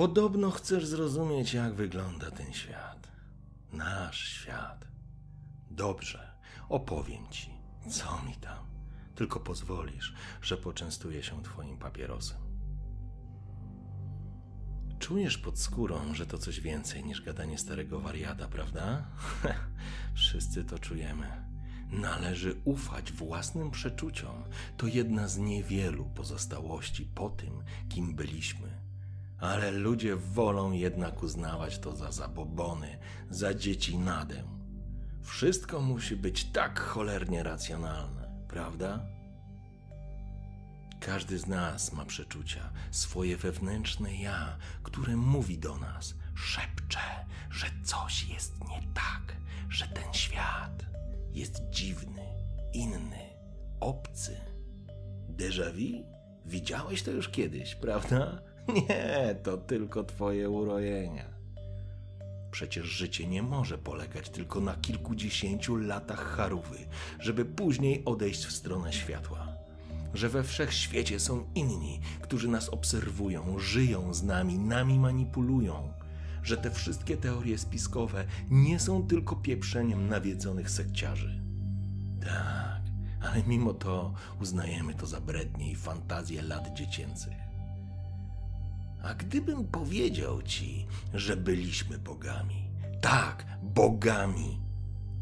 Podobno chcesz zrozumieć, jak wygląda ten świat. Nasz świat. Dobrze, opowiem ci, co mi tam. Tylko pozwolisz, że poczęstuję się twoim papierosem. Czujesz pod skórą, że to coś więcej niż gadanie starego wariata, prawda? Wszyscy to czujemy. Należy ufać własnym przeczuciom. To jedna z niewielu pozostałości po tym, kim byliśmy. Ale ludzie wolą jednak uznawać to za zabobony, za dzieci nadę. Wszystko musi być tak cholernie racjonalne, prawda? Każdy z nas ma przeczucia, swoje wewnętrzne ja, które mówi do nas, szepcze, że coś jest nie tak, że ten świat jest dziwny, inny, obcy. Déjà vu? Widziałeś to już kiedyś, prawda? Nie, to tylko twoje urojenia. Przecież życie nie może polegać tylko na kilkudziesięciu latach charówy, żeby później odejść w stronę światła. Że we wszechświecie są inni, którzy nas obserwują, żyją z nami, nami manipulują. Że te wszystkie teorie spiskowe nie są tylko pieprzeniem nawiedzonych sekciarzy. Tak, ale mimo to uznajemy to za brednie i fantazje lat dziecięcych. A gdybym powiedział ci, że byliśmy bogami, tak, bogami,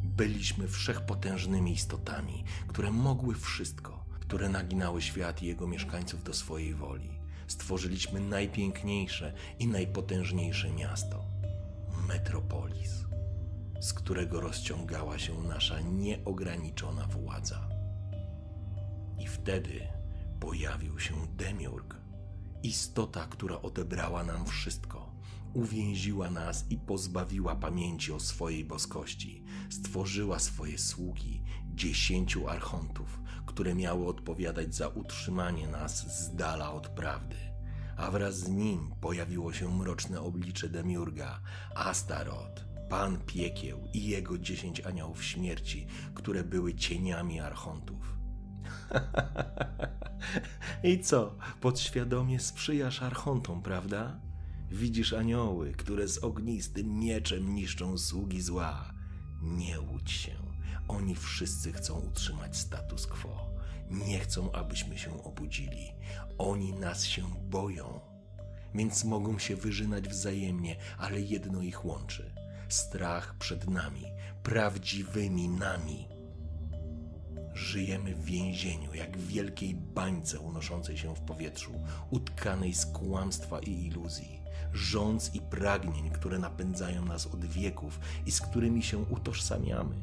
byliśmy wszechpotężnymi istotami, które mogły wszystko, które naginały świat i jego mieszkańców do swojej woli. Stworzyliśmy najpiękniejsze i najpotężniejsze miasto metropolis, z którego rozciągała się nasza nieograniczona władza. I wtedy pojawił się demiurg Istota, która odebrała nam wszystko, uwięziła nas i pozbawiła pamięci o swojej boskości, stworzyła swoje sługi, dziesięciu archontów, które miały odpowiadać za utrzymanie nas z dala od prawdy. A wraz z nim pojawiło się mroczne oblicze Demiurga, Astaroth, Pan Piekieł i jego dziesięć aniołów śmierci, które były cieniami archontów. I co? Podświadomie sprzyjasz archontom, prawda? Widzisz anioły, które z ognistym mieczem niszczą sługi zła. Nie łudź się. Oni wszyscy chcą utrzymać status quo. Nie chcą, abyśmy się obudzili. Oni nas się boją. Więc mogą się wyżynać wzajemnie, ale jedno ich łączy: strach przed nami, prawdziwymi nami. Żyjemy w więzieniu, jak w wielkiej bańce unoszącej się w powietrzu, utkanej z kłamstwa i iluzji, rządz i pragnień, które napędzają nas od wieków i z którymi się utożsamiamy.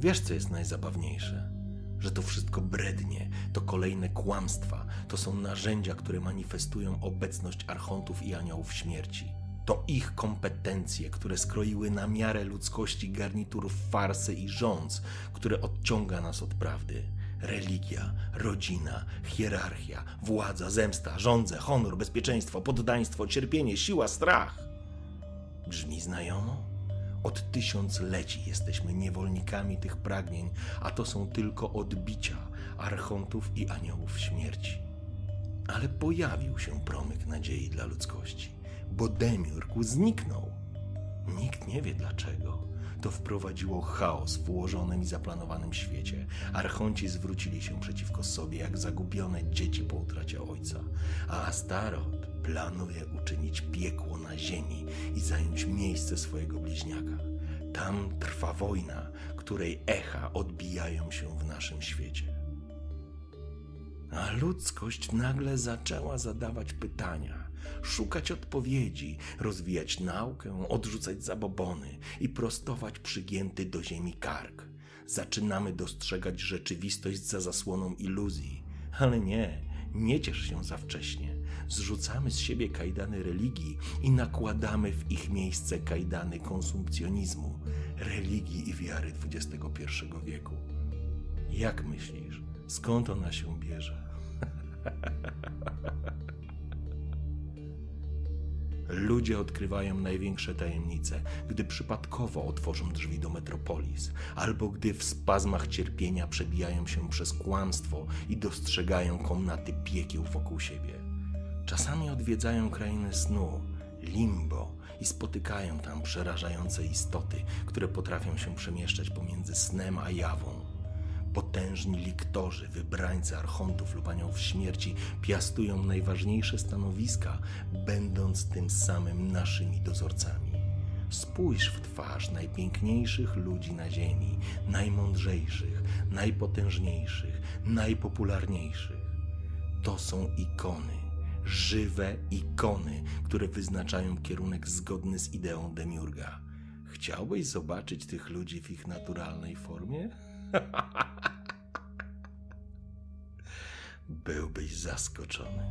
Wiesz, co jest najzabawniejsze? Że to wszystko brednie, to kolejne kłamstwa, to są narzędzia, które manifestują obecność archontów i aniołów śmierci. To ich kompetencje, które skroiły na miarę ludzkości garnitur farsy i rządz, które odciąga nas od prawdy. Religia, rodzina, hierarchia, władza, zemsta, rządze, honor, bezpieczeństwo, poddaństwo, cierpienie, siła, strach. Brzmi znajomo? Od tysiącleci jesteśmy niewolnikami tych pragnień, a to są tylko odbicia archontów i aniołów śmierci. Ale pojawił się promyk nadziei dla ludzkości bo demiurg zniknął. Nikt nie wie dlaczego. To wprowadziło chaos w ułożonym i zaplanowanym świecie. Archonci zwrócili się przeciwko sobie jak zagubione dzieci po utracie ojca, a Astaroth planuje uczynić piekło na ziemi i zająć miejsce swojego bliźniaka. Tam trwa wojna, której echa odbijają się w naszym świecie. A ludzkość nagle zaczęła zadawać pytania szukać odpowiedzi, rozwijać naukę, odrzucać zabobony i prostować przygięty do ziemi kark. Zaczynamy dostrzegać rzeczywistość za zasłoną iluzji. Ale nie, nie ciesz się za wcześnie. Zrzucamy z siebie kajdany religii i nakładamy w ich miejsce kajdany konsumpcjonizmu, religii i wiary XXI wieku. Jak myślisz, skąd ona się bierze? Ludzie odkrywają największe tajemnice, gdy przypadkowo otworzą drzwi do metropolis, albo gdy w spazmach cierpienia przebijają się przez kłamstwo i dostrzegają komnaty piekieł wokół siebie. Czasami odwiedzają krainy snu, limbo i spotykają tam przerażające istoty, które potrafią się przemieszczać pomiędzy snem a jawą. Potężni liktorzy, wybrańcy archontów lub aniołów śmierci piastują najważniejsze stanowiska, będąc tym samym naszymi dozorcami. Spójrz w twarz najpiękniejszych ludzi na ziemi, najmądrzejszych, najpotężniejszych, najpopularniejszych. To są ikony, żywe ikony, które wyznaczają kierunek zgodny z ideą Demiurga. Chciałbyś zobaczyć tych ludzi w ich naturalnej formie? Byłbyś zaskoczony.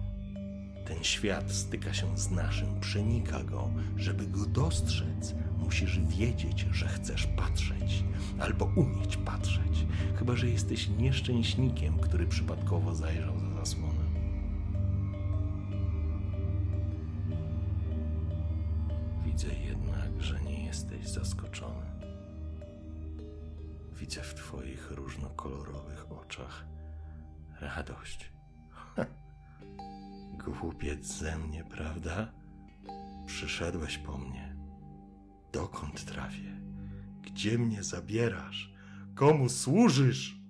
Ten świat styka się z naszym, przenika go. Żeby go dostrzec, musisz wiedzieć, że chcesz patrzeć, albo umieć patrzeć, chyba że jesteś nieszczęśnikiem, który przypadkowo zajrzał za zasłonę. Widzę jednak, że nie jesteś zaskoczony. Widzę w Twoich różnokolorowych oczach radość. Głupiec ze mnie, prawda? Przyszedłeś po mnie. Dokąd trafię? Gdzie mnie zabierasz? Komu służysz?